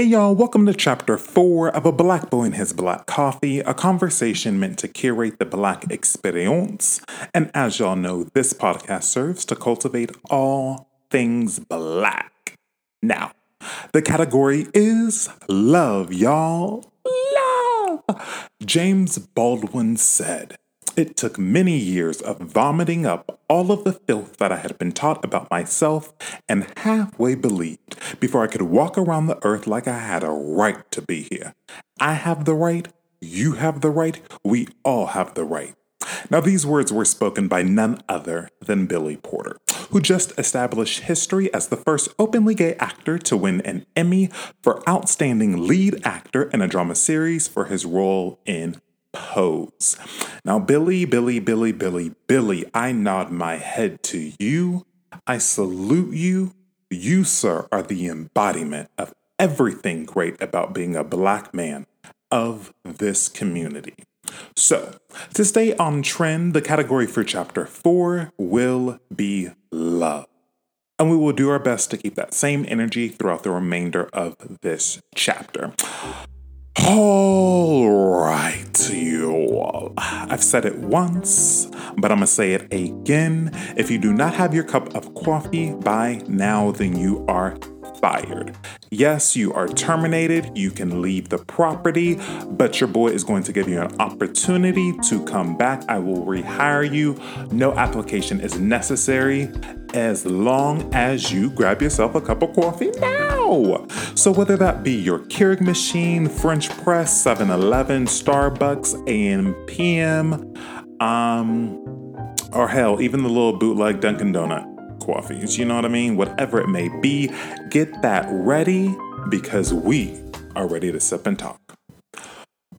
Hey y'all, welcome to chapter 4 of A Black Boy and His Black Coffee, a conversation meant to curate the black experience. And as y'all know, this podcast serves to cultivate all things black. Now, the category is love, y'all. Love! James Baldwin said, it took many years of vomiting up all of the filth that I had been taught about myself and halfway believed before I could walk around the earth like I had a right to be here. I have the right, you have the right, we all have the right. Now, these words were spoken by none other than Billy Porter, who just established history as the first openly gay actor to win an Emmy for Outstanding Lead Actor in a Drama Series for his role in pose. Now, Billy, Billy, Billy, Billy, Billy, I nod my head to you. I salute you. You, sir, are the embodiment of everything great about being a black man of this community. So, to stay on trend, the category for chapter 4 will be love. And we will do our best to keep that same energy throughout the remainder of this chapter. I've said it once, but I'm gonna say it again. If you do not have your cup of coffee by now, then you are fired. Yes, you are terminated. You can leave the property, but your boy is going to give you an opportunity to come back. I will rehire you. No application is necessary as long as you grab yourself a cup of coffee now. So, whether that be your Keurig machine, French press, 7 Eleven, Starbucks, AM, PM, um, or hell, even the little bootleg Dunkin' Donut coffees, you know what I mean? Whatever it may be, get that ready because we are ready to sip and talk.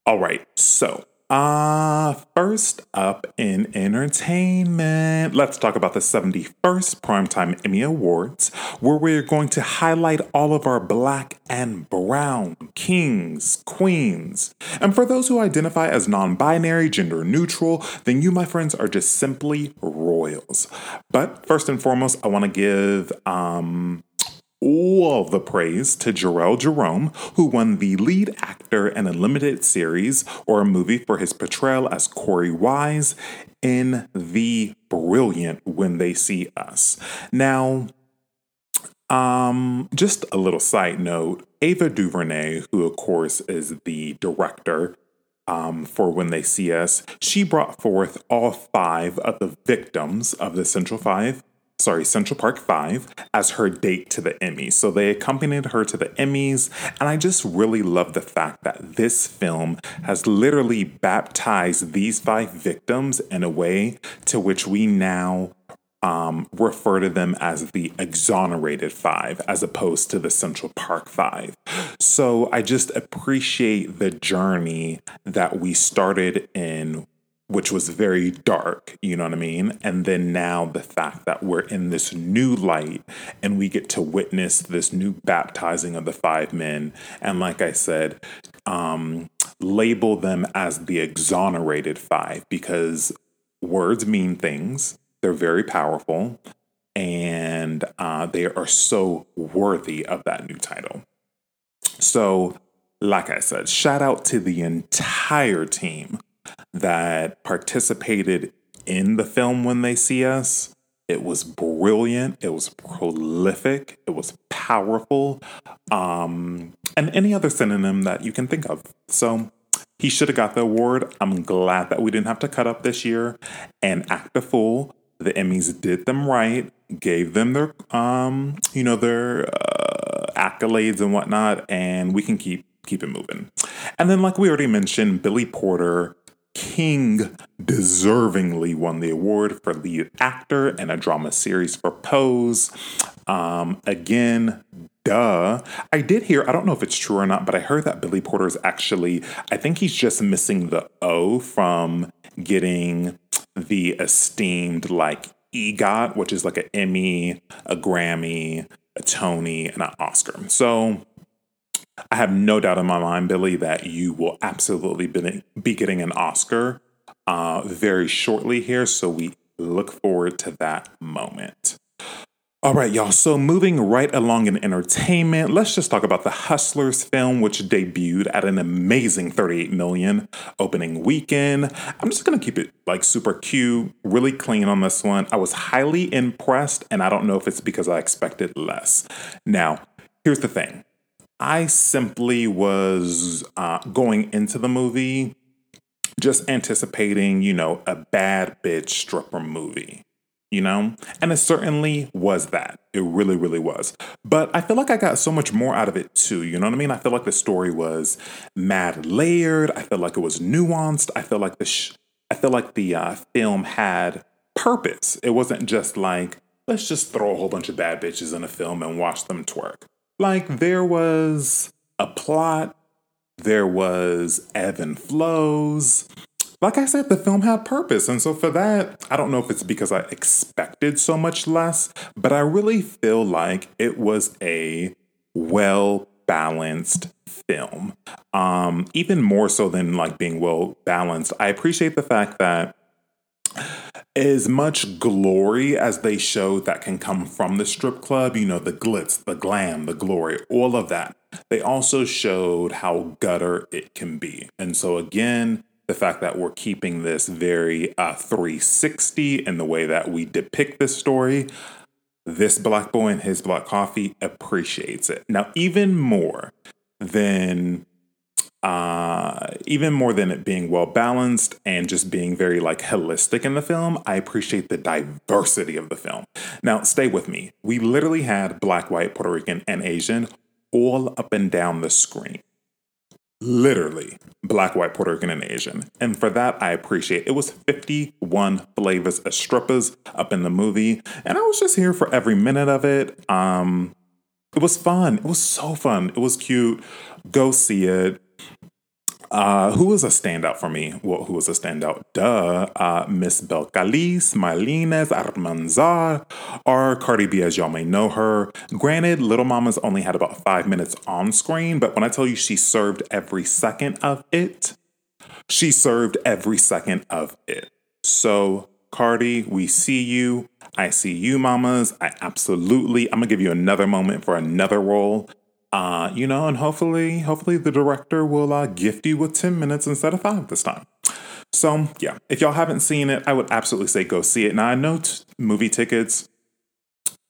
All right, so uh, first up in entertainment, let's talk about the 71st Primetime Emmy Awards, where we're going to highlight all of our black and brown kings, queens. And for those who identify as non binary, gender neutral, then you, my friends, are just simply royals. But first and foremost, I want to give um, all the praise to Jharrel Jerome, who won the lead actor in a limited series or a movie for his portrayal as Korey Wise in the brilliant When They See Us. Now, um, just a little side note Ava DuVernay, who of course is the director um, for When They See Us, she brought forth all five of the victims of the Central Five sorry, Central Park 5 as her date to the Emmys. So they accompanied her to the Emmys. And I just really love the fact that this film has literally baptized these five victims in a way to which we now um, refer to them as the exonerated five as opposed to the Central Park five. So I just appreciate the journey that we started in which was very dark, you know what I mean? And then now the fact that we're in this new light and we get to witness this new baptizing of the five men. And like I said, um, label them as the exonerated five because words mean things, they're very powerful, and uh, they are so worthy of that new title. So, like I said, shout out to the entire team that participated in the film when they see us. It was brilliant. It was prolific. It was powerful. Um, and any other synonym that you can think of. So he should have got the award. I'm glad that we didn't have to cut up this year and act a fool. The Emmys did them right, gave them their, um, you know, their uh, accolades and whatnot, and we can keep keep it moving. And then, like we already mentioned, Billy Porter King deservingly won the award for lead actor in a drama series for Pose. Um, again, duh. I did hear, I don't know if it's true or not, but I heard that Billy Porter is actually, I think he's just missing the O from getting the esteemed like EGOT, which is like an Emmy, a Grammy, a Tony, and an Oscar. So I have no doubt in my mind, Billy, that you will absolutely be getting an Oscar uh, very shortly here. So we look forward to that moment. All right, y'all. So moving right along in entertainment, let's just talk about the Hustlers film, which debuted at an amazing 38 million opening weekend. I'm just gonna keep it like super cute, really clean on this one. I was highly impressed, and I don't know if it's because I expected less. Now, here's the thing. I simply was uh, going into the movie just anticipating, you know, a bad bitch stripper movie you know? And it certainly was that. It really, really was. But I feel like I got so much more out of it too. You know what I mean? I feel like the story was mad layered. I feel like it was nuanced. I feel like the sh- I feel like the uh, film had purpose. It wasn't just like let's just throw a whole bunch of bad bitches in a film and watch them twerk. Like there was a plot. There was ebb and flows like I said, the film had purpose. And so for that, I don't know if it's because I expected so much less, but I really feel like it was a well balanced film. Um, even more so than like being well balanced, I appreciate the fact that as much glory as they showed that can come from the strip club, you know, the glitz, the glam, the glory, all of that, they also showed how gutter it can be. And so, again, the fact that we're keeping this very uh, 360 in the way that we depict this story, this black boy and his black coffee appreciates it. Now, even more than uh, even more than it being well balanced and just being very like holistic in the film, I appreciate the diversity of the film. Now, stay with me. We literally had black, white, Puerto Rican, and Asian all up and down the screen literally black, white, Puerto Rican, and Asian. And for that, I appreciate it. was 51 flavors of strippers up in the movie. And I was just here for every minute of it. Um, it was fun. It was so fun. It was cute. Go see it. Uh, who was a standout for me? Well, who was a standout? Duh. Uh, Miss Belcalis, Marlene Almanzar, or Cardi B, as y'all may know her. Granted, Little Mama's only had about five minutes on screen, but when I tell you she served every second of it, she served every second of it. So, Cardi, we see you. I see you, mamas. I absolutely, I'm gonna give you another moment for another role. Uh, you know, and hopefully, hopefully the director will uh, gift you with 10 minutes instead of five this time. So, yeah, if y'all haven't seen it, I would absolutely say go see it. Now, I know t- movie tickets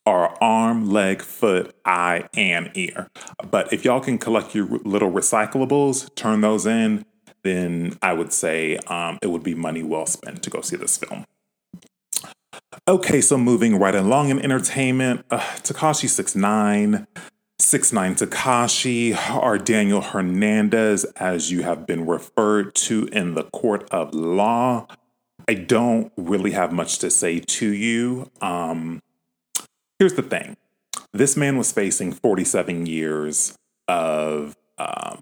are arm, leg, foot, eye, and ear. But if y'all can collect your little recyclables, turn those in, then I would say um, it would be money well spent to go see this film. Okay, so moving right along in entertainment, uh, Tekashi Six Nine Six Nine Tekashi or Daniel Hernandez, as you have been referred to in the court of law. I don't really have much to say to you. Um, here's the thing this man was facing 47 years of um,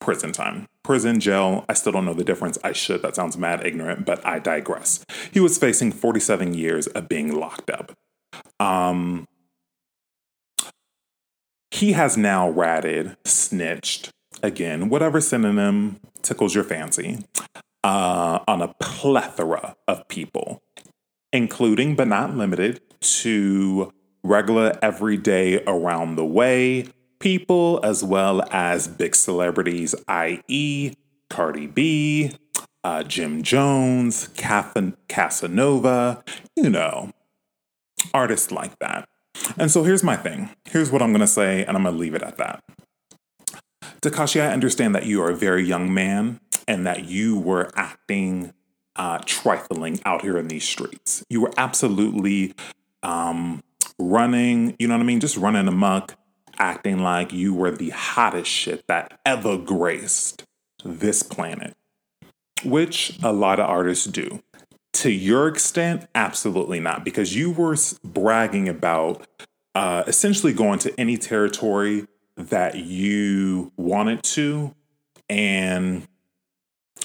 prison time. Prison, jail, I still don't know the difference. I should. That sounds mad ignorant, but I digress. He was facing 47 years of being locked up. Um, he has now ratted, snitched, again, whatever synonym tickles your fancy, uh, on a plethora of people, including but not limited to regular, everyday, around the way people, as well as big celebrities, i.e., Cardi B, uh, Jim Jones, Casanova, you know, artists like that. And so here's my thing. Here's what I'm going to say, and I'm going to leave it at that. Tekashi, I understand that you are a very young man and that you were acting uh, trifling out here in these streets. You were absolutely um, running, you know what I mean? Just running amok, acting like you were the hottest shit that ever graced this planet, which a lot of artists do. To your extent, absolutely not, because you were bragging about uh, essentially going to any territory that you wanted to. And,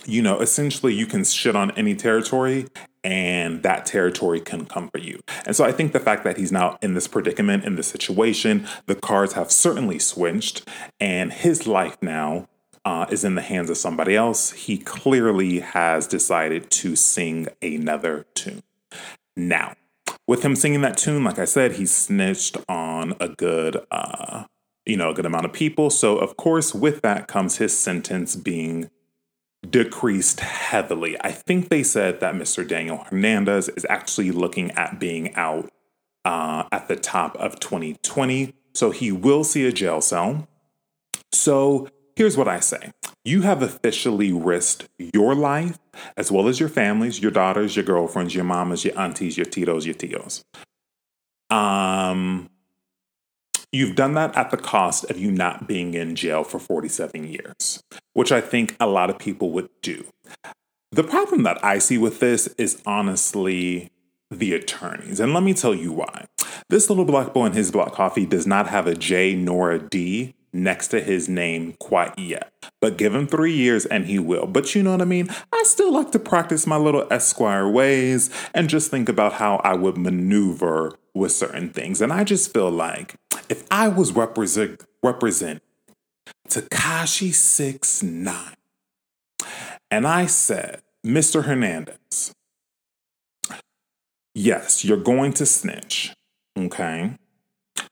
you know, essentially you can shit on any territory and that territory can come for you. And so I think the fact that he's now in this predicament, in this situation, the cards have certainly switched, and his life now uh, is in the hands of somebody else, he clearly has decided to sing another tune. Now, with him singing that tune, like I said, he snitched on a good, uh, you know, a good amount of people. So, of course, with that comes his sentence being decreased heavily. I think they said that Mr. Daniel Hernandez is actually looking at being out uh, at the top of 2020. So he will see a jail cell. So here's what I say you have officially risked your life, as well as your families, your daughters, your girlfriends, your mamas, your aunties, your titos, your tios. Um, You've done that at the cost of you not being in jail for 47 years, which I think a lot of people would do. The problem that I see with this is honestly the attorneys. And let me tell you why. This little black boy in his black coffee does not have a J nor a D next to his name quite yet. But give him three years and he will. But you know what I mean? I still like to practice my little Esquire ways and just think about how I would maneuver with certain things. And I just feel like if I was represent represent Tekashi six nine, and I said, Mr. Hernandez, yes, you're going to snitch, okay,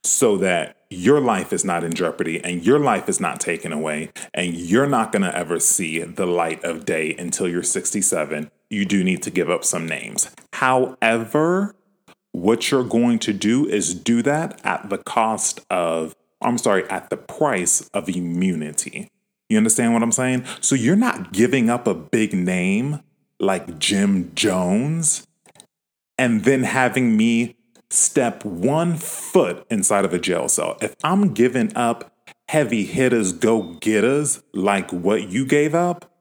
so that your life is not in jeopardy and your life is not taken away, and you're not going to ever see the light of day until you're 67. You do need to give up some names. However, what you're going to do is do that at the cost of, I'm sorry, at the price of immunity. You understand what I'm saying? So you're not giving up a big name like Jim Jones and then having me step one foot inside of a jail cell. If I'm giving up heavy hitters, go getters like what you gave up,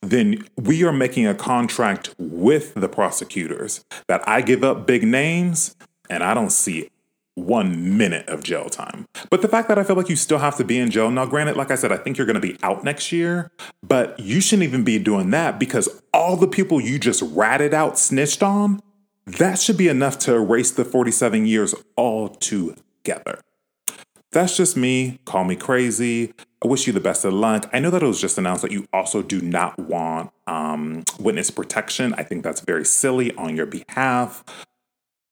then we are making a contract with the prosecutors that I give up big names and I don't see one minute of jail time. But the fact that I feel like you still have to be in jail, now, granted, like I said, I think you're going to be out next year, but you shouldn't even be doing that because all the people you just ratted out, snitched on, that should be enough to erase the 47 years altogether. That's just me. Call me crazy. I wish you the best of luck. I know that it was just announced that you also do not want um, witness protection. I think that's very silly on your behalf.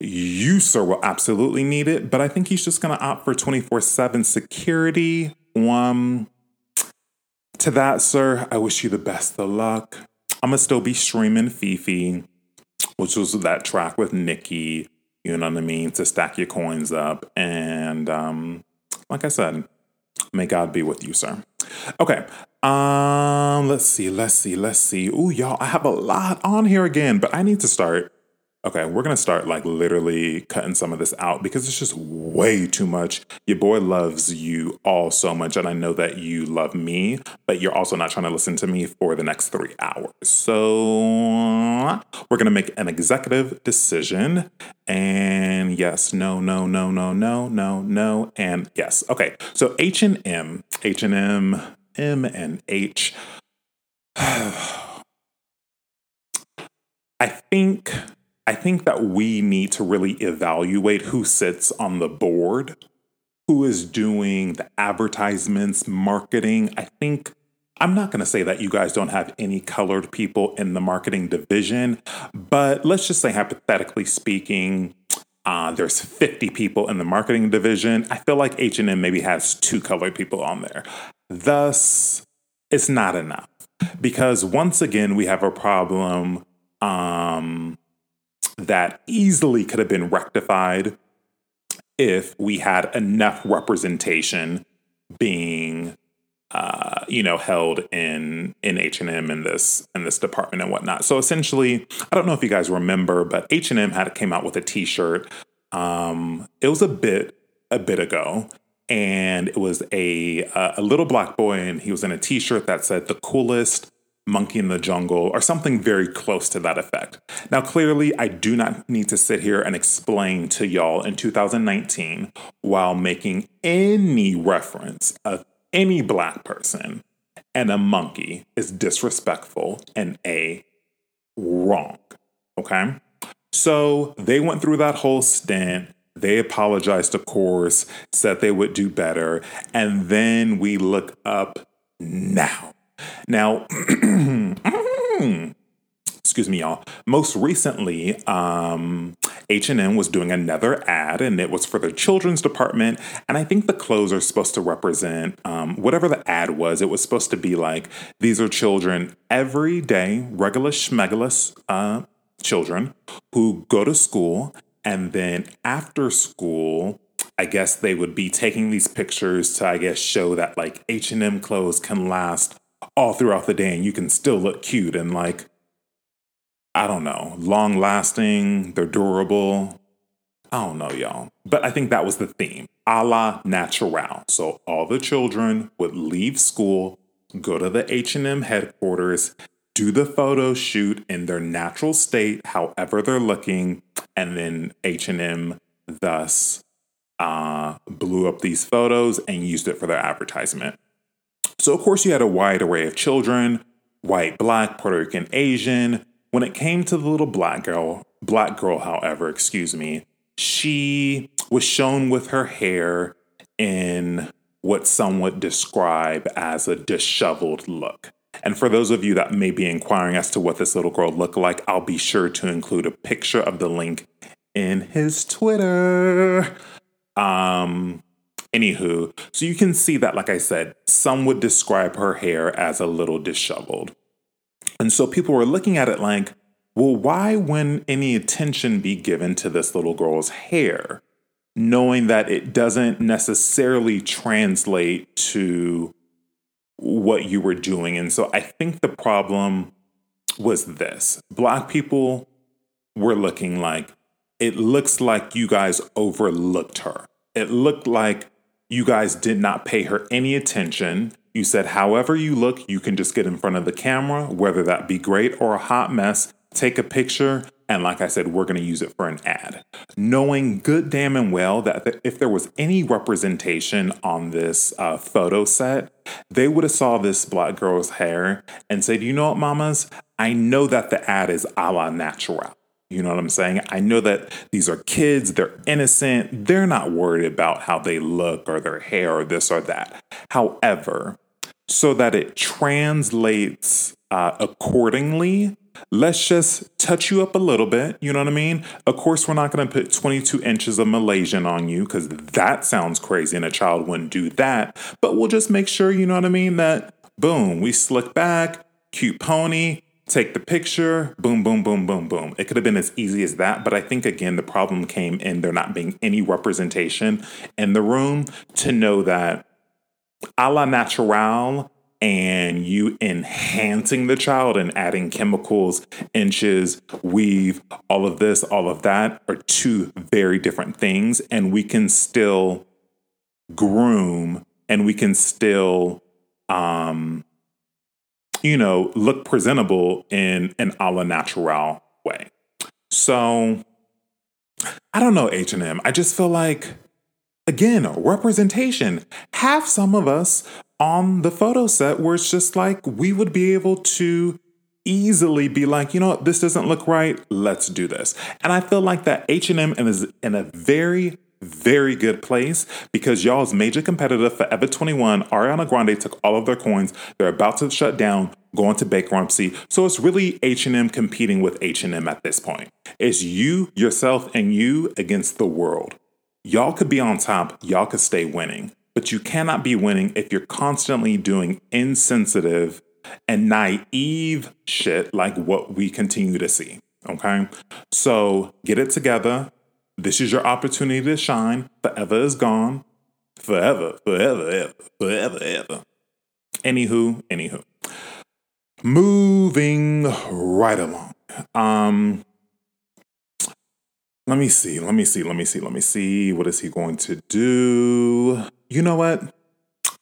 You, sir, will absolutely need it, but I think he's just going to opt for 24 7 security. Um, to that, sir, I wish you the best of luck. I'm going to still be streaming Fifi, which was that track with Nicki, you know what I mean, to stack your coins up. And um, like I said, May God be with you, sir. Okay. Um, let's see, let's see, let's see. Ooh, y'all, I have a lot on here again, but I need to start Okay, we're gonna start like literally cutting some of this out because it's just way too much. Your boy loves you all so much, and I know that you love me, but you're also not trying to listen to me for the next three hours. So we're gonna make an executive decision. And yes, no, no, no, no, no, no, no, and yes. Okay, so H and M, H and M, M and H. I think I think that we need to really evaluate who sits on the board, who is doing the advertisements, marketing. I think I'm not going to say that you guys don't have any colored people in the marketing division, but let's just say, hypothetically speaking, uh, there's 50 people in the marketing division. I feel like H&M maybe has two colored people on there. Thus, it's not enough because once again, we have a problem um, that easily could have been rectified if we had enough representation being uh, you know held in in H&M in this in this department and whatnot. So essentially, I don't know if you guys remember, but H&M had came out with a T-shirt. Um, it was a bit a bit ago, and it was a a little black boy, and he was in a T-shirt that said "the coolest Monkey in the Jungle, or something very close to that effect. Now, clearly, I do not need to sit here and explain to y'all in 2019 while making any reference of any black person and a monkey is disrespectful and a wrong. Okay? So they went through that whole stint. They apologized, of course, said they would do better. And then we look up now now, excuse me, y'all. Most recently, um, H&M was doing another ad, and it was for the children's department. And I think the clothes are supposed to represent um, whatever the ad was. It was supposed to be like these are children every day, regular schmegalus uh, children who go to school, and then after school. I guess they would be taking these pictures to, I guess, show that like H&M clothes can last all throughout the day and you can still look cute and like I don't know, long lasting, they're durable. I don't know, y'all. But I think that was the theme, a la natural. So all the children would leave school, go to the H&M headquarters, do the photo shoot in their natural state, however they're looking, and then H&M thus uh, blew up these photos and used it for their advertisement. So of course you had a wide array of children, white, black, Puerto Rican, Asian, when it came to the little black girl, black girl, however, excuse me, she was shown with her hair in what some would describe as a disheveled look. And for those of you that may be inquiring as to what this little girl looked like, I'll be sure to include a picture of the link in his Twitter. Um, anywho, so you can see that, like I said, some would describe her hair as a little disheveled. And so people were looking at it like, well, why wouldn't any attention be given to this little girl's hair, knowing that it doesn't necessarily translate to what you were doing? And so I think the problem was this Black people were looking like, it looks like you guys overlooked her. It looked like you guys did not pay her any attention. You said, however you look, you can just get in front of the camera, whether that be great or a hot mess, take a picture, and like I said, we're going to use it for an ad. Knowing good damn and well that if there was any representation on this uh, photo set, they would have saw this black girl's hair and said, you know what, mamas? I know that the ad is a la natural. You know what I'm saying? I know that these are kids, they're innocent, they're not worried about how they look or their hair or this or that. However, so that it translates uh, accordingly, let's just touch you up a little bit. You know what I mean? Of course, we're not going to put 22 inches of Malaysian on you because that sounds crazy and a child wouldn't do that. But we'll just make sure, you know what I mean, that boom, we slick back, cute pony, take the picture, boom, boom, boom, boom, boom. It could have been as easy as that. But I think, again, the problem came in there not being any representation in the room to know that a la natural and you enhancing the child and adding chemicals, inches, weave, all of this, all of that are two very different things. And we can still groom and we can still um, you know, look presentable in an a la natural way. So I don't know H&M. I just feel like again, representation. Have some of us on the photo set where it's just like we would be able to easily be like, you know what, this doesn't look right. Let's do this. And I feel like that H&M is in a very very good place because y'all's major competitor for Forever 21, Ariana Grande took all of their coins. They're about to shut down, going to bankruptcy. So it's really H&M competing with H&M at this point. It's you, yourself, and you against the world. Y'all could be on top, y'all could stay winning, but you cannot be winning if you're constantly doing insensitive and naive shit like what we continue to see. Okay? So get it together this is your opportunity to shine. Forever is gone. Forever, forever, ever, forever, ever. Anywho, anywho. Moving right along. Um, let me see, let me see, let me see, let me see. What is he going to do? You know what?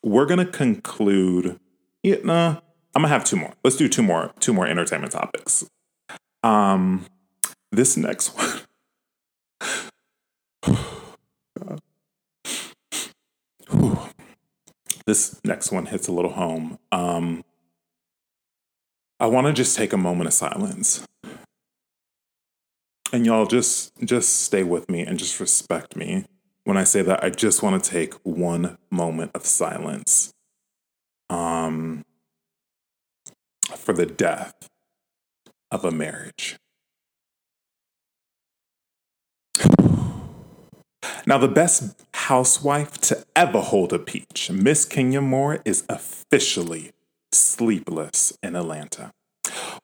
We're gonna conclude. Yeah, nah, I'm gonna have two more. Let's do two more, two more entertainment topics. Um, this next one. This next one hits a little home. Um, I want to just take a moment of silence. And y'all just just stay with me and just respect me when I say that I just want to take one moment of silence um for the death of a marriage. Now, the best housewife to ever hold a peach, Miss Kenya Moore, is officially sleepless in Atlanta.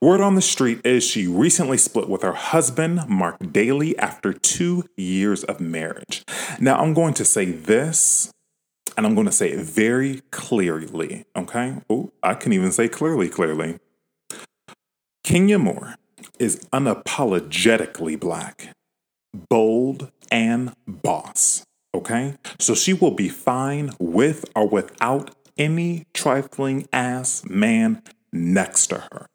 Word on the street is she recently split with her husband, Marc Daly, after two years of marriage. Now, I'm going to say this, and I'm going to say it very clearly, okay? Oh, I can even say clearly, clearly. Kenya Moore is unapologetically black, bold, and boss, okay? So she will be fine with or without any trifling ass man next to her.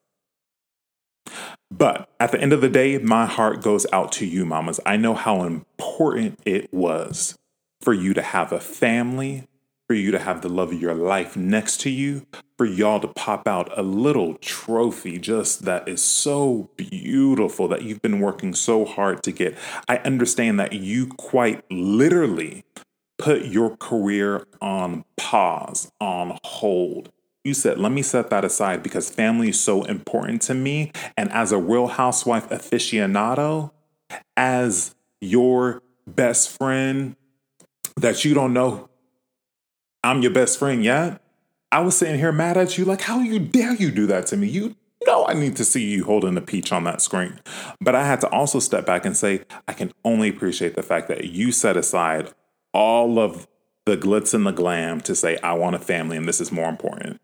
But at the end of the day, my heart goes out to you, mamas. I know how important it was for you to have a family, for you to have the love of your life next to you, for y'all to pop out a little trophy just that is so beautiful that you've been working so hard to get. I understand that you quite literally put your career on pause, on hold. You said, let me set that aside because family is so important to me. And as a real housewife aficionado, as your best friend that you don't know I'm your best friend yet. I was sitting here mad at you, like, how you dare you do that to me? You know I need to see you holding a peach on that screen. But I had to also step back and say, I can only appreciate the fact that you set aside all of the glitz and the glam to say, I want a family and this is more important.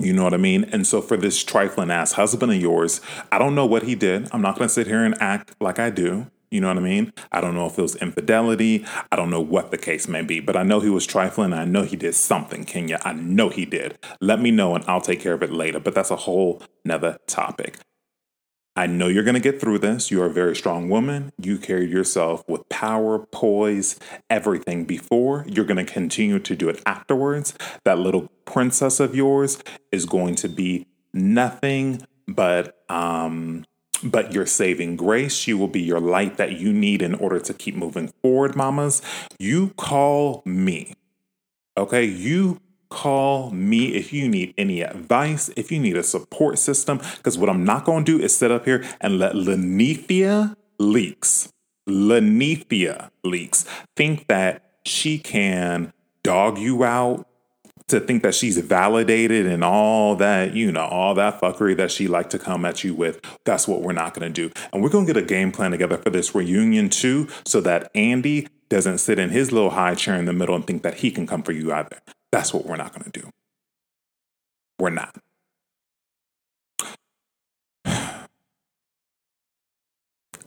You know what I mean? And so for this trifling ass husband of yours, I don't know what he did. I'm not going to sit here and act like I do. You know what I mean? I don't know if it was infidelity. I don't know what the case may be, but I know he was trifling. I know he did something, Kenya. I know he did. Let me know and I'll take care of it later. But that's a whole nother topic. I know you're going to get through this. You're a very strong woman. You carried yourself with power, poise, everything before. You're going to continue to do it afterwards. That little princess of yours is going to be nothing but um but your saving grace. She will be your light that you need in order to keep moving forward, mamas. You call me. Okay, you call me if you need any advice, if you need a support system. Because what I'm not going to do is sit up here and let Linnethia Leakes, Linnethia Leakes, think that she can dog you out, to think that she's validated and all that, you know, all that fuckery that she like to come at you with. That's what we're not going to do. And we're going to get a game plan together for this reunion too, so that Andy doesn't sit in his little high chair in the middle and think that he can come for you either. That's what we're not going to do. We're not.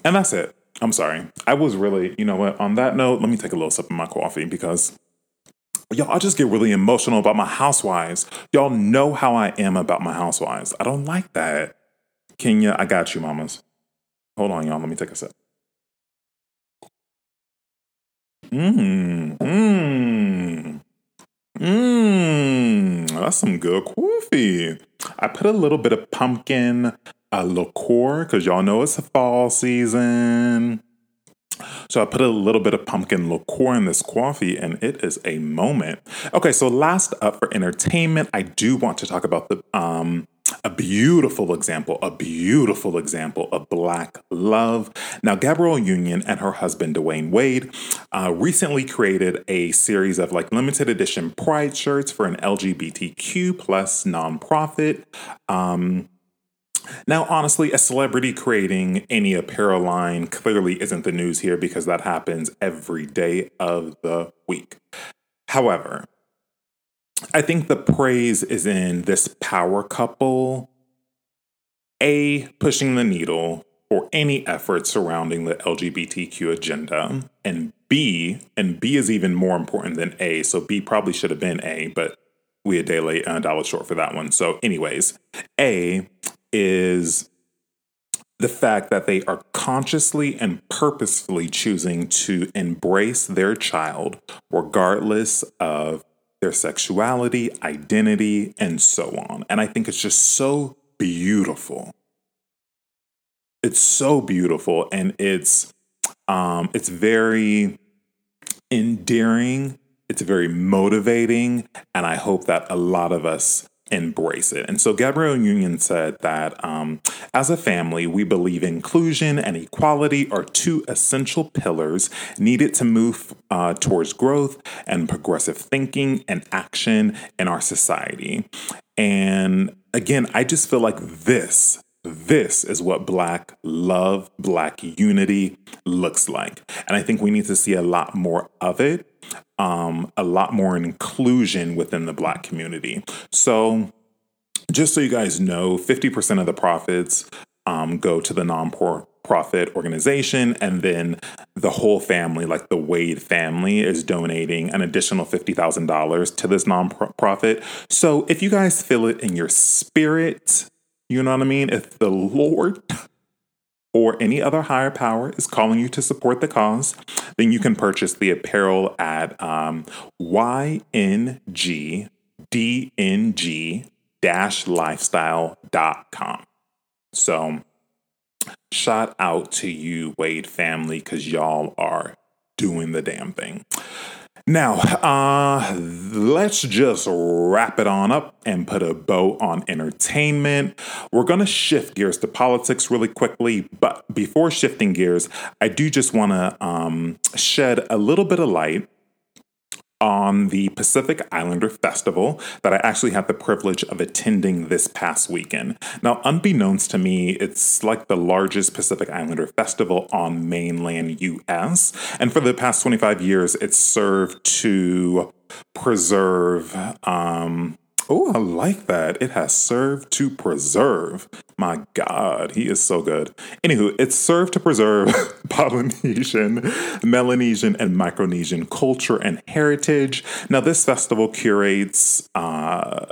And that's it. I'm sorry. I was really, you know what, on that note, let me take a little sip of my coffee because Y'all, I just get really emotional about my housewives. Y'all know how I am about my housewives. I don't like that. Kenya, I got you, mamas. Hold on, y'all. Let me take a sip. Mmm, mmm, mmm. That's some good coffee. I put a little bit of pumpkin uh, liqueur because y'all know it's a fall season. So I put a little bit of pumpkin liqueur in this coffee and it is a moment. Okay, so last up for entertainment, I do want to talk about the um a beautiful example, a beautiful example of Black love. Now, Gabrielle Union and her husband, Dwyane Wade, uh, recently created a series of like limited edition pride shirts for an LGBTQ plus nonprofit. Um, now, honestly, a celebrity creating any apparel line clearly isn't the news here because that happens every day of the week. However, I think the praise is in this power couple, A, pushing the needle for any effort surrounding the LGBTQ agenda, and B, and B is even more important than A, so B probably should have been A, but we a day late and a dollar short for that one. So, anyways, A, is the fact that they are consciously and purposefully choosing to embrace their child, regardless of their sexuality, identity, and so on. And I think it's just so beautiful. It's so beautiful and it's um it's very endearing, it's very motivating, and I hope that a lot of us embrace it. And so Gabrielle Union said that um, as a family, we believe inclusion and equality are two essential pillars needed to move uh, towards growth and progressive thinking and action in our society. And again, I just feel like this this is what Black love, Black unity looks like. And I think we need to see a lot more of it, um, a lot more inclusion within the Black community. So, just so you guys know, 50% of the profits um, go to the nonprofit organization, and then the whole family, like the Wade family, is donating an additional $50,000 to this nonprofit. So if you guys feel it in your spirit, you know what I mean? If the Lord or any other higher power is calling you to support the cause, then you can purchase the apparel at um, yngdng-lifestyle.com. So, shout out to you, Wade family, because y'all are doing the damn thing. Now, uh, let's just wrap it on up and put a bow on entertainment. We're going to shift gears to politics really quickly, but before shifting gears, I do just want to um, shed a little bit of light on the Pacific Islander Festival that I actually had the privilege of attending this past weekend. Now, unbeknownst to me, it's like the largest Pacific Islander festival on mainland US. And for the past 25 years, it's served to preserve um, Oh, I like that. It has served to preserve. My God, he is so good. Anywho, it's served to preserve Polynesian, Melanesian, and Micronesian culture and heritage. Now, this festival curates uh,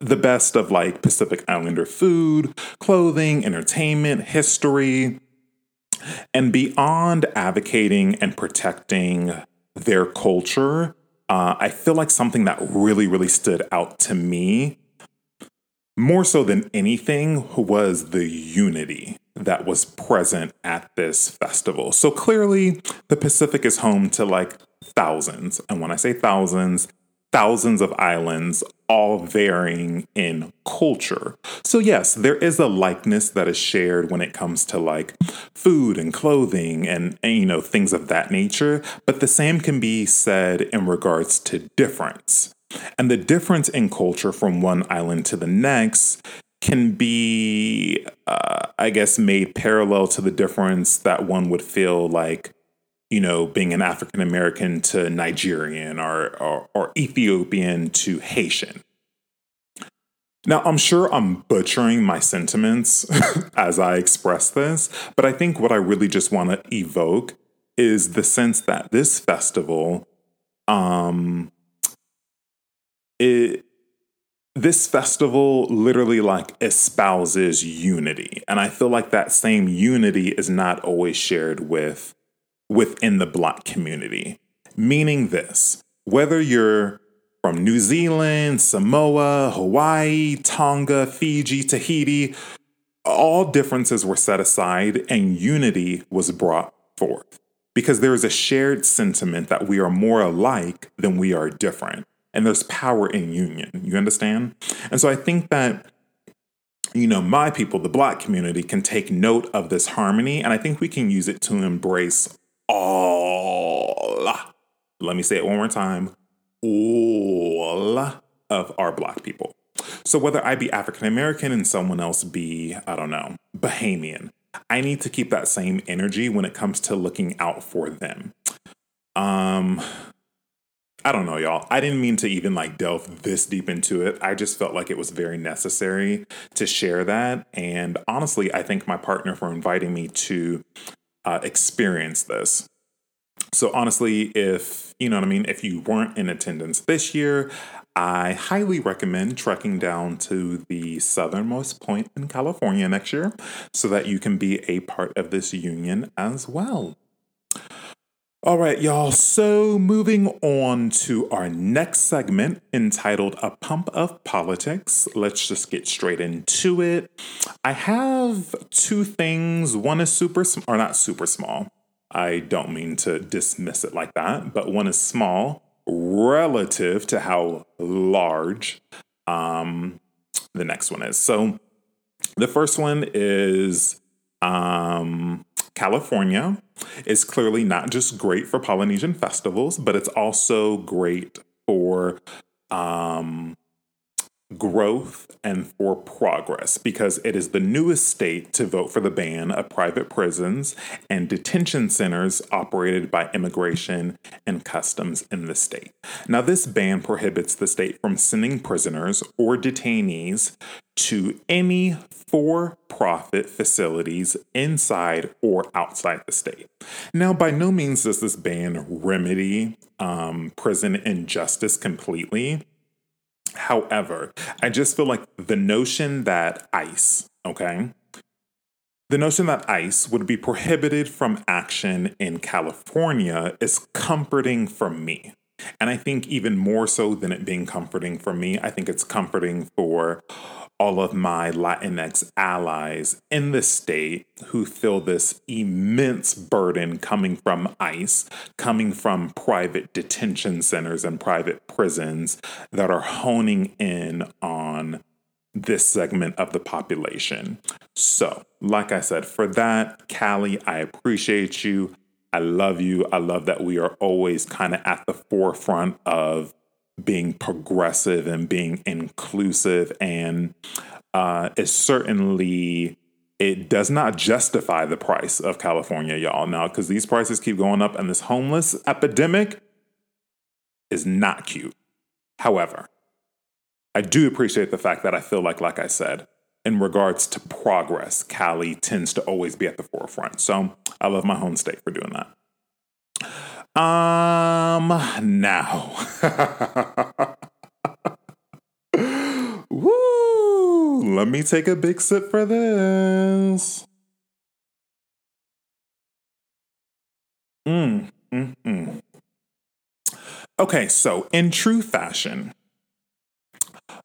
the best of like Pacific Islander food, clothing, entertainment, history, and beyond advocating and protecting their culture uh, I feel like something that really, really stood out to me, more so than anything, was the unity that was present at this festival. So clearly, the Pacific is home to like thousands. And when I say thousands, thousands of islands, all varying in culture. So, yes, there is a likeness that is shared when it comes to like food and clothing and, and, you know, things of that nature, but the same can be said in regards to difference. And the difference in culture from one island to the next can be, uh, I guess, made parallel to the difference that one would feel like you know, being an African American to Nigerian or, or, or Ethiopian to Haitian. Now, I'm sure I'm butchering my sentiments as I express this, but I think what I really just want to evoke is the sense that this festival, um, it, this festival literally like espouses unity. And I feel like that same unity is not always shared with within the Black community. Meaning this whether you're from New Zealand, Samoa, Hawaii, Tonga, Fiji, Tahiti, all differences were set aside and unity was brought forth. Because there is a shared sentiment that we are more alike than we are different. And there's power in union. You understand? And so I think that you know, my people, the black community, can take note of this harmony, and I think we can use it to embrace all, let me say it one more time, all of our black people. So whether I be African American and someone else be, I don't know, Bahamian, I need to keep that same energy when it comes to looking out for them. Um, I don't know, y'all. I didn't mean to even like delve this deep into it. I just felt like it was very necessary to share that. And honestly, I thank my partner for inviting me to uh, experience this. So, honestly, if you know what I mean, if you weren't in attendance this year, I highly recommend trekking down to the southernmost point in California next year so that you can be a part of this union as well. All right, y'all. So, moving on to our next segment entitled A Pump of Politics. Let's just get straight into it. I have two things. One is super, or not super small. I don't mean to dismiss it like that, but one is small relative to how large um, the next one is. So the first one is um, California is clearly not just great for Polynesian festivals, but it's also great for um, growth and for progress because it is the newest state to vote for the ban of private prisons and detention centers operated by immigration and customs in the state. Now, this ban prohibits the state from sending prisoners or detainees to any for profit facilities inside or outside the state. Now, by no means does this ban remedy um, prison injustice completely However, I just feel like the notion that ICE, okay, the notion that ICE would be prohibited from action in California is comforting for me. And I think even more so than it being comforting for me, I think it's comforting for all of my Latinx allies in the state who feel this immense burden coming from ICE, coming from private detention centers and private prisons that are honing in on this segment of the population. So, like I said, for that, Cali, I appreciate you. I love you. I love that we are always kind of at the forefront of being progressive and being inclusive and uh, is certainly it does not justify the price of California, y'all. Now, because these prices keep going up and this homeless epidemic is not cute. However, I do appreciate the fact that I feel like, like I said, in regards to progress, Cali tends to always be at the forefront. So I love my home state for doing that. Um, now. Woo! Let me take a big sip for this. Mm, mm, mm. Okay, so in true fashion,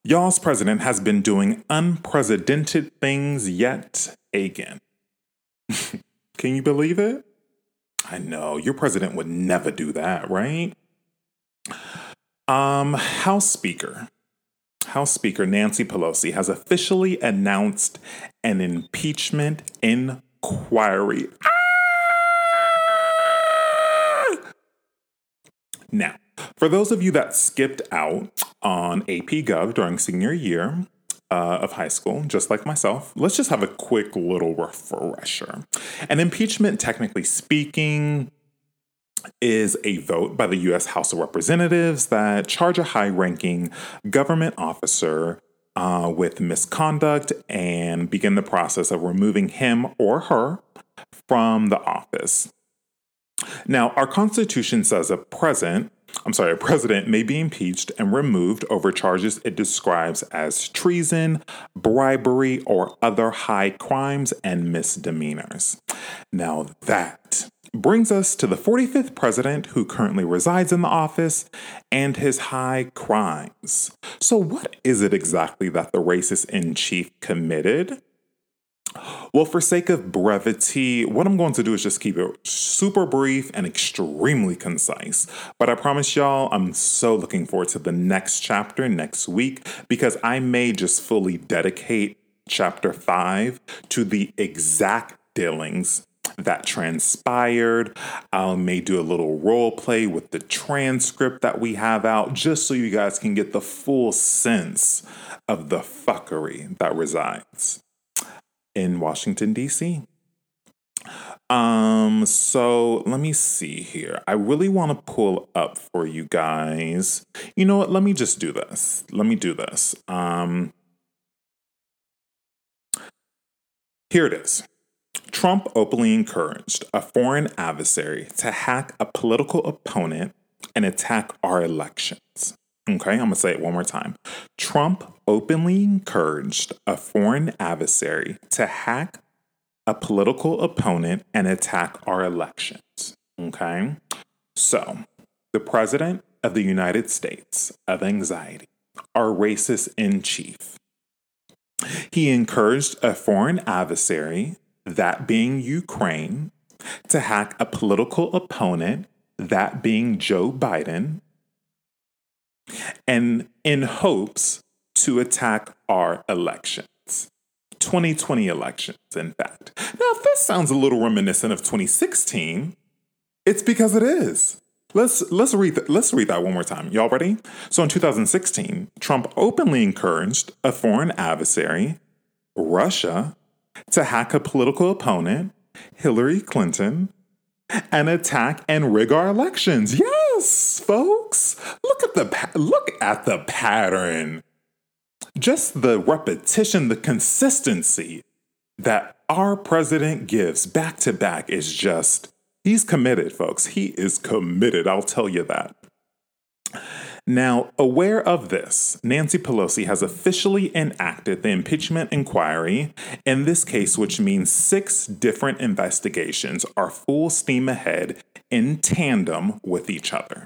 y'all's president has been doing unprecedented things yet again. Can you believe it? I know your president would never do that, right? Um, House Speaker. House Speaker Nancy Pelosi has officially announced an impeachment inquiry. Ah! Now, for those of you that skipped out on AP Gov during senior year, uh, of high school, just like myself, let's just have a quick little refresher. An impeachment, technically speaking, is a vote by the U.S. House of Representatives that charge a high ranking government officer uh, with misconduct and begin the process of removing him or her from the office. Now, our Constitution says a president I'm sorry, a president may be impeached and removed over charges it describes as treason, bribery, or other high crimes and misdemeanors. Now, that brings us to the 45th president who currently resides in the office and his high crimes. So, what is it exactly that the racist in chief committed? Well, for sake of brevity, what I'm going to do is just keep it super brief and extremely concise. But I promise y'all, I'm so looking forward to the next chapter next week because I may just fully dedicate chapter five to the exact dealings that transpired. I may do a little role play with the transcript that we have out just so you guys can get the full sense of the fuckery that resides in Washington, D.C. Um, so let me see here. I really want to pull up for you guys. You know what? Let me just do this. Let me do this. Um, here it is. Trump openly encouraged a foreign adversary to hack a political opponent and attack our elections. Okay, I'm gonna say it one more time. Trump openly encouraged a foreign adversary to hack a political opponent and attack our elections. Okay, so the president of the United States of anxiety, our racist in chief, he encouraged a foreign adversary, that being Ukraine, to hack a political opponent, that being Joe Biden, and in hopes to attack our elections. 2020 elections, in fact. Now, if this sounds a little reminiscent of 2016, it's because it is. Let's let's read th- let's read that one more time. Y'all ready? So in 2016, Trump openly encouraged a foreign adversary, Russia, to hack a political opponent, Hillary Clinton, and attack and rig our elections. Yes, folks. Look at the pa- look at the pattern. Just the repetition, the consistency that our president gives back to back is just he's committed, folks. He is committed. I'll tell you that. Now, aware of this, Nancy Pelosi has officially enacted the impeachment inquiry, in this case, which means six different investigations are full steam ahead in tandem with each other.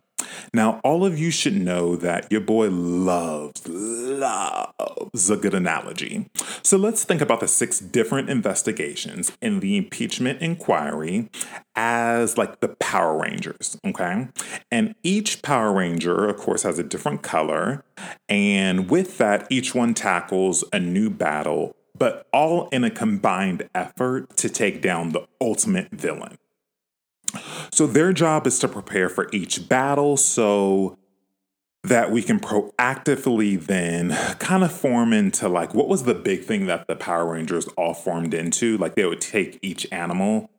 Now, all of you should know that your boy loves, loves a good analogy. So let's think about the six different investigations in the impeachment inquiry as like the Power Rangers, okay? And each Power Ranger, of course, has a different color. And with that, each one tackles a new battle, but all in a combined effort to take down the ultimate villain. So their job is to prepare for each battle so that we can proactively then kind of form into like what was the big thing that the Power Rangers all formed into? Like they would take each animal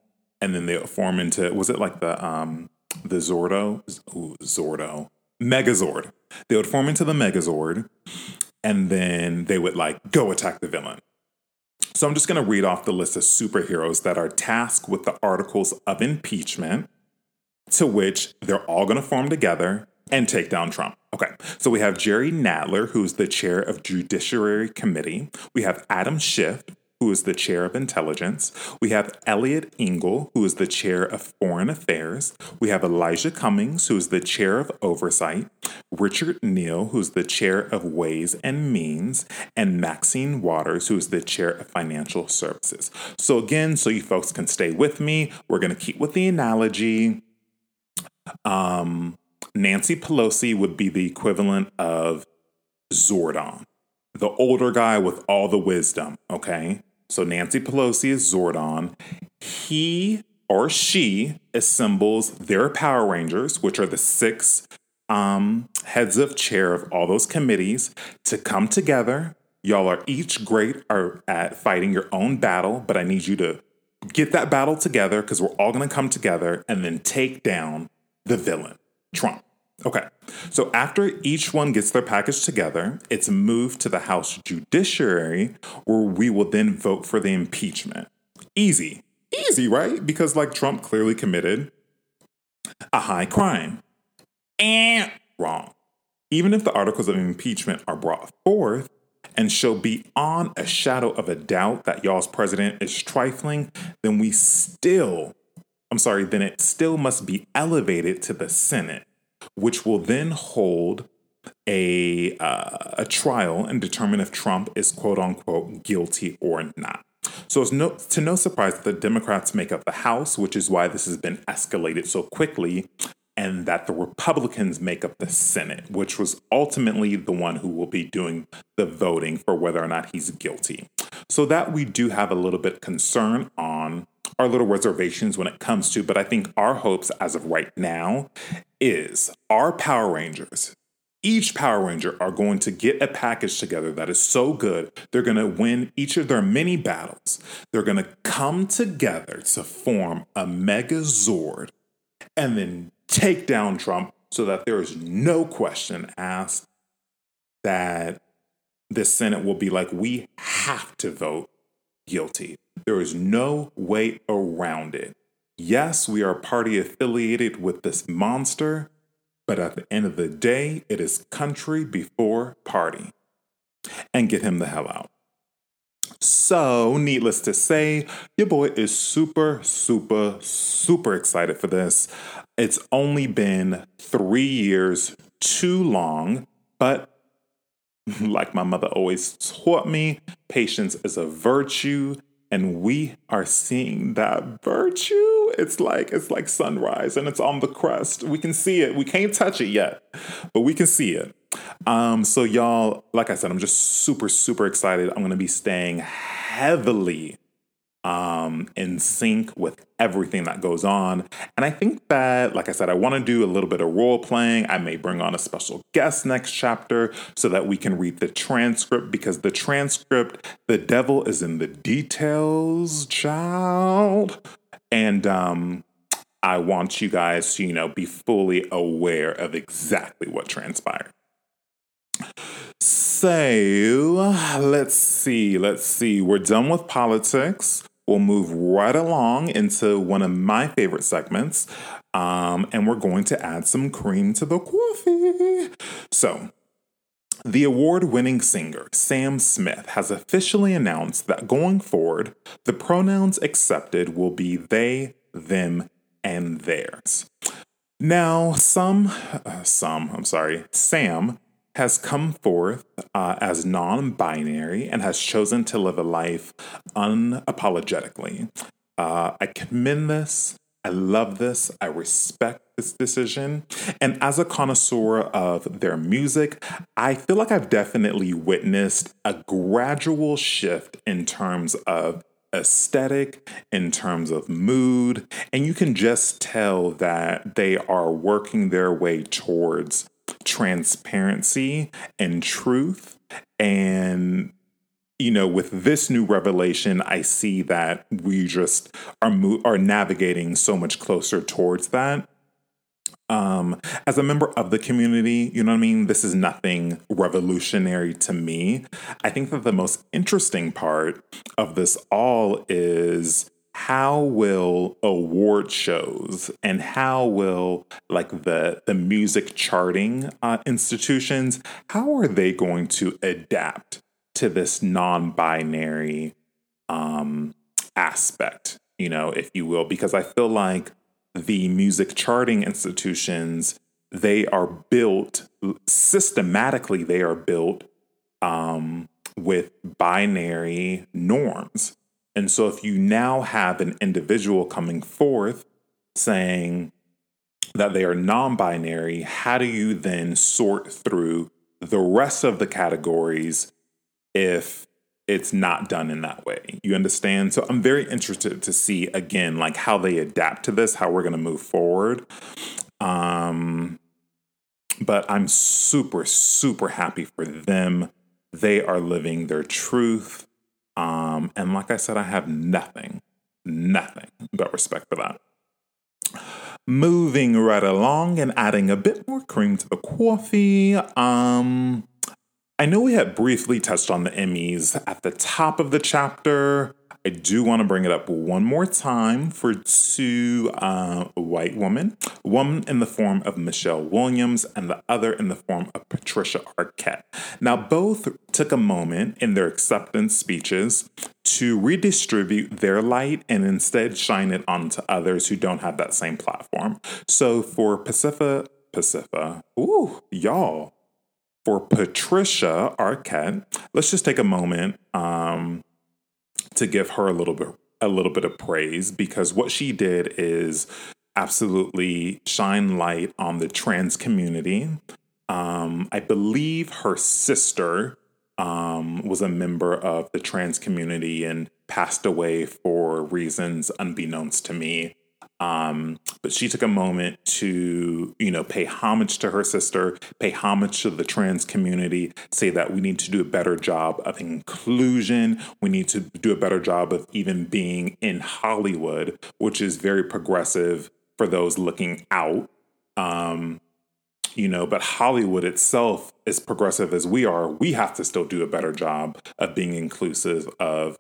and then they would form into was it like the um the Zordo? Zordo. Megazord. They would form into the Megazord and then they would like go attack the villain. So I'm just going to read off the list of superheroes that are tasked with the articles of impeachment, to which they're all going to form together and take down Trump. Okay, so we have Jerry Nadler, who's the chair of Judiciary Committee. We have Adam Schiff, who is the chair of intelligence. We have Eliot Engel, who is the chair of foreign affairs. We have Elijah Cummings, who is the chair of oversight. Richard Neal, who's the chair of ways and means. And Maxine Waters, who is the chair of financial services. So, again, so you folks can stay with me, we're going to keep with the analogy. Um, Nancy Pelosi would be the equivalent of Zordon the older guy with all the wisdom, okay? So Nancy Pelosi is Zordon. He or she assembles their Power Rangers, which are the six um, heads of chair of all those committees, to come together. Y'all are each great at fighting your own battle, but I need you to get that battle together because we're all going to come together and then take down the villain, Trump. Okay, so after each one gets their package together, it's moved to the House Judiciary where we will then vote for the impeachment. Easy. Easy, right? Because, like, Trump clearly committed a high crime. And wrong. Even if the articles of impeachment are brought forth and show beyond a shadow of a doubt that y'all's president is trifling, then we still, I'm sorry, then it still must be elevated to the Senate which will then hold a uh, a trial and determine if Trump is quote unquote guilty or not. So it's no to no surprise that the Democrats make up the House, which is why this has been escalated so quickly, and that the Republicans make up the Senate, which was ultimately the one who will be doing the voting for whether or not he's guilty. So that we do have a little bit concern on our little reservations when it comes to, but I think our hopes as of right now is our Power Rangers, each Power Ranger are going to get a package together that is so good. They're going to win each of their mini battles. They're going to come together to form a Mega Zord and then take down Trump so that there is no question asked that the Senate will be like, we have to vote guilty. There is no way around it. Yes, we are party affiliated with this monster, but at the end of the day, it is country before party. And get him the hell out. So, needless to say, your boy is super, super, super excited for this. It's only been three years too long, but like my mother always taught me, patience is a virtue and we are seeing that virtue. It's like it's like sunrise and it's on the crest we can see it. We can't touch it yet but we can see it. Um, so y'all, like I said, I'm just super, super excited. I'm gonna be staying heavily um, in sync with everything that goes on. And I think that, like I said, I want to do a little bit of role playing. I may bring on a special guest next chapter so that we can read the transcript because the transcript, the devil is in the details, child. And um, I want you guys to, you know, be fully aware of exactly what transpired. So let's see, let's see. We're done with politics we'll move right along into one of my favorite segments. Um, and we're going to add some cream to the coffee. So, the award winning singer, Sam Smith, has officially announced that going forward, the pronouns accepted will be they, them, and theirs. Now, some, uh, some, I'm sorry, Sam has come forth uh, as non binary and has chosen to live a life unapologetically. Uh, I commend this. I love this. I respect this decision. And as a connoisseur of their music, I feel like I've definitely witnessed a gradual shift in terms of aesthetic, in terms of mood. And you can just tell that they are working their way towards transparency and truth. And, you know, with this new revelation, I see that we just are, mo- are navigating so much closer towards that. Um, as a member of the community, you know what I mean? This is nothing revolutionary to me. I think that the most interesting part of this all is how will award shows and how will like the the music charting uh, institutions how are they going to adapt to this non-binary um, aspect you know if you will? Because i feel like the music charting institutions they are built systematically they are built um, with binary norms and so if you now have an individual coming forth saying that they are non binary, how do you then sort through the rest of the categories if it's not done in that way? You understand? So I'm very interested to see again, like how they adapt to this, how we're going to move forward. Um, but I'm super, super happy for them. They are living their truth. Um, and like I said, I have nothing, nothing but respect for that. Moving right along and adding a bit more cream to the coffee. Um, I know we had briefly touched on the Emmys at the top of the chapter. I do want to bring it up one more time for two uh, white women, one in the form of Michelle Williams and the other in the form of Patricia Arquette. Now, both took a moment in their acceptance speeches to redistribute their light and instead shine it onto others who don't have that same platform. So for Pacifica, Pacifica, ooh, y'all, for Patricia Arquette, let's just take a moment. Um, to give her a little bit a little bit of praise because what she did is absolutely shine light on the trans community. Um, I believe her sister um, was a member of the trans community and passed away for reasons unbeknownst to me. Um, but she took a moment to, you know, pay homage to her sister, pay homage to the trans community, say that we need to do a better job of inclusion. We need to do a better job of even being in Hollywood, which is very progressive for those looking out. Um, you know, but Hollywood itself, as progressive as we are, we have to still do a better job of being inclusive of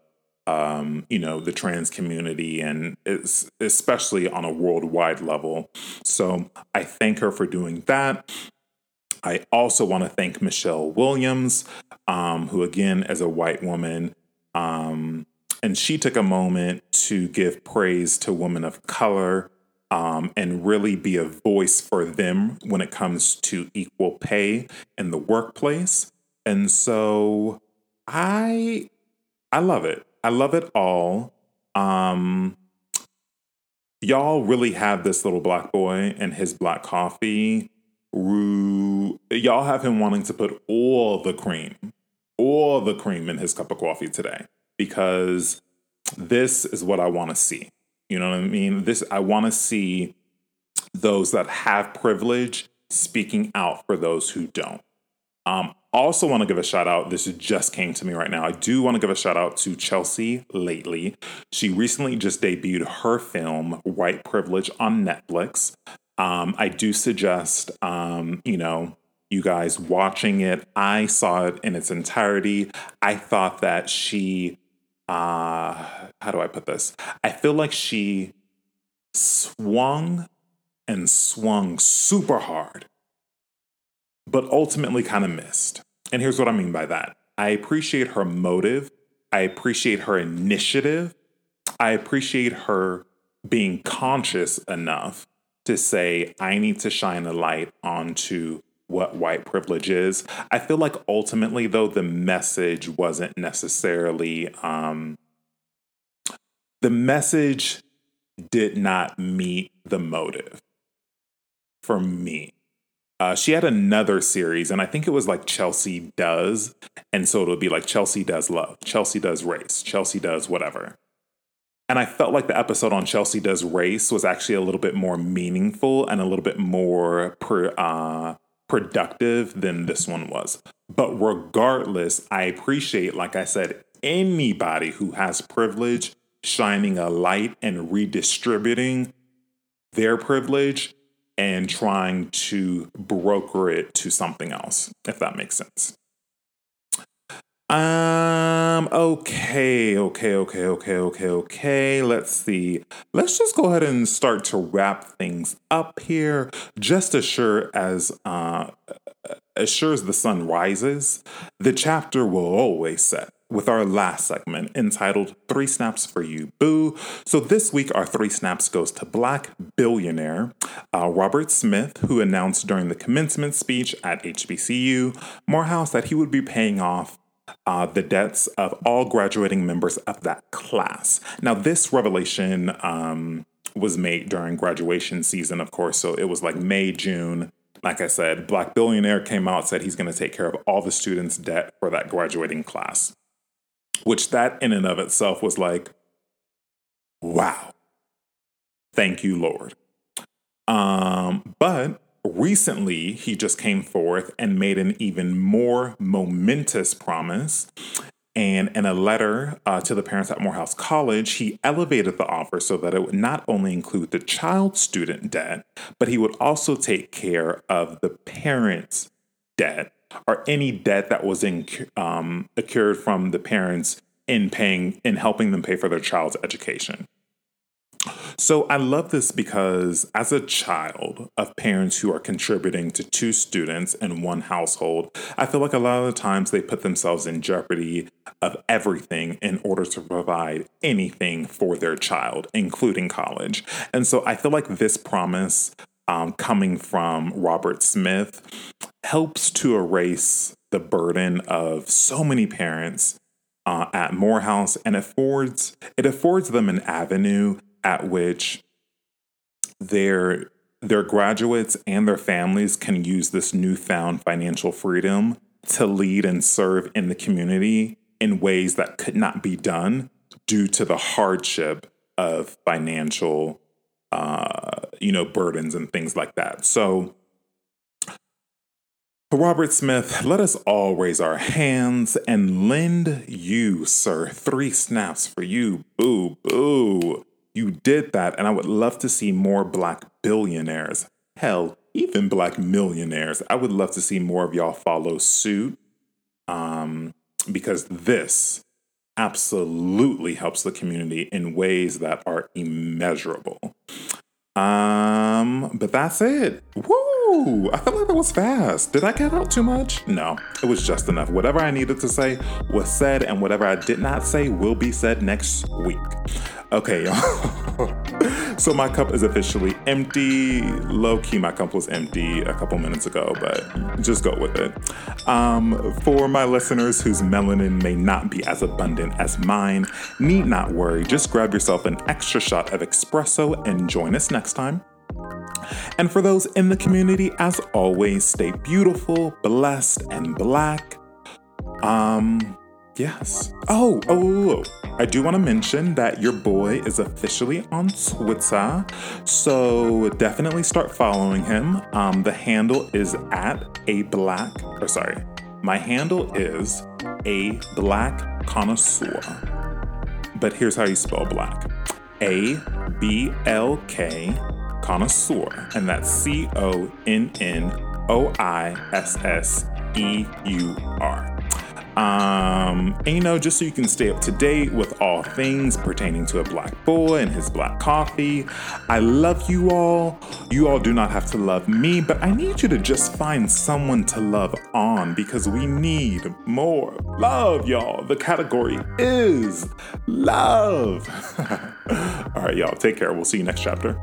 um, you know, the trans community and especially on a worldwide level. So I thank her for doing that. I also want to thank Michelle Williams, um, who again, as a white woman, um, and she took a moment to give praise to women of color um, and really be a voice for them when it comes to equal pay in the workplace. And so I I love it. I love it all. Um, y'all really have this little black boy and his black coffee who y'all have him wanting to put all the cream, all the cream in his cup of coffee today because this is what I want to see. You know what I mean? This I want to see those that have privilege speaking out for those who don't. Um, also want to give a shout out. This just came to me right now. I do want to give a shout out to Chelsea Lately. She recently just debuted her film White Privilege on Netflix. Um, I do suggest, um, you know, you guys watching it. I saw it in its entirety. I thought that she, uh, how do I put this? I feel like she swung and swung super hard, but ultimately kind of missed. And here's what I mean by that I appreciate her motive, I appreciate her initiative, I appreciate her being conscious enough to say, I need to shine a light onto what white privilege is. I feel like ultimately, though, the message wasn't necessarily, um, the message did not meet the motive for me. Uh, she had another series, and I think it was like Chelsea Does. And so it would be like Chelsea Does Love, Chelsea Does Race, Chelsea Does whatever. And I felt like the episode on Chelsea Does Race was actually a little bit more meaningful and a little bit more uh, productive than this one was. But regardless, I appreciate, like I said, anybody who has privilege shining a light and redistributing their privilege and trying to broker it to something else, if that makes sense. Um, okay, okay, okay, okay, okay, okay. Let's see. Let's just go ahead and start to wrap things up here. Just as sure as uh as sure as the sun rises, the chapter will always set with our last segment entitled Three Snaps for You, Boo. So this week, our three snaps goes to Black billionaire uh, Robert Smith, who announced during the commencement speech at HBCU Morehouse that he would be paying off uh, the debts of all graduating members of that class. Now, this revelation um, was made during graduation season, of course. So it was like May, June. Like I said, Black Billionaire came out, said he's going to take care of all the students' debt for that graduating class, which that in and of itself was like, wow. Thank you, Lord. Um, but recently he just came forth and made an even more momentous promise. And in a letter uh, to the parents at Morehouse College, he elevated the offer so that it would not only include the child student debt, but he would also take care of the parents' debt or any debt that was in, um, from the parents in paying in helping them pay for their child's education. So I love this because as a child of parents who are contributing to two students in one household, I feel like a lot of the times they put themselves in jeopardy of everything in order to provide anything for their child, including college. And so I feel like this promise um, coming from Robert Smith helps to erase the burden of so many parents uh, at Morehouse and affords it affords them an avenue at which their their graduates and their families can use this newfound financial freedom to lead and serve in the community in ways that could not be done due to the hardship of financial uh, you know burdens and things like that so Robert Smith, let us all raise our hands and lend you, sir, three snaps for you. Boo, boo. You did that, and I would love to see more black billionaires. Hell, even black millionaires. I would love to see more of y'all follow suit. Um, because this absolutely helps the community in ways that are immeasurable. Um, but that's it. Woo! I felt like that was fast. Did I get out too much? No, it was just enough. Whatever I needed to say was said, and whatever I did not say will be said next week. Okay, y'all. So my cup is officially empty. Low key, my cup was empty a couple minutes ago, but just go with it. Um, for my listeners whose melanin may not be as abundant as mine, need not worry. Just grab yourself an extra shot of espresso and join us next time. And for those in the community, as always, stay beautiful, blessed, and black. Um, yes. Oh, oh, oh, oh. I do want to mention that your boy is officially on Twitter, so definitely start following him. Um, the handle is at a black, or sorry, my handle is a black connoisseur. But here's how you spell black A B L K connoisseur, and that's C O N N O I S S E U R. Um, and you know, just so you can stay up to date with all things pertaining to a black boy and his black coffee. I love you all. You all do not have to love me, but I need you to just find someone to love on because we need more love, y'all. The category is love. all right, y'all, take care. We'll see you next chapter.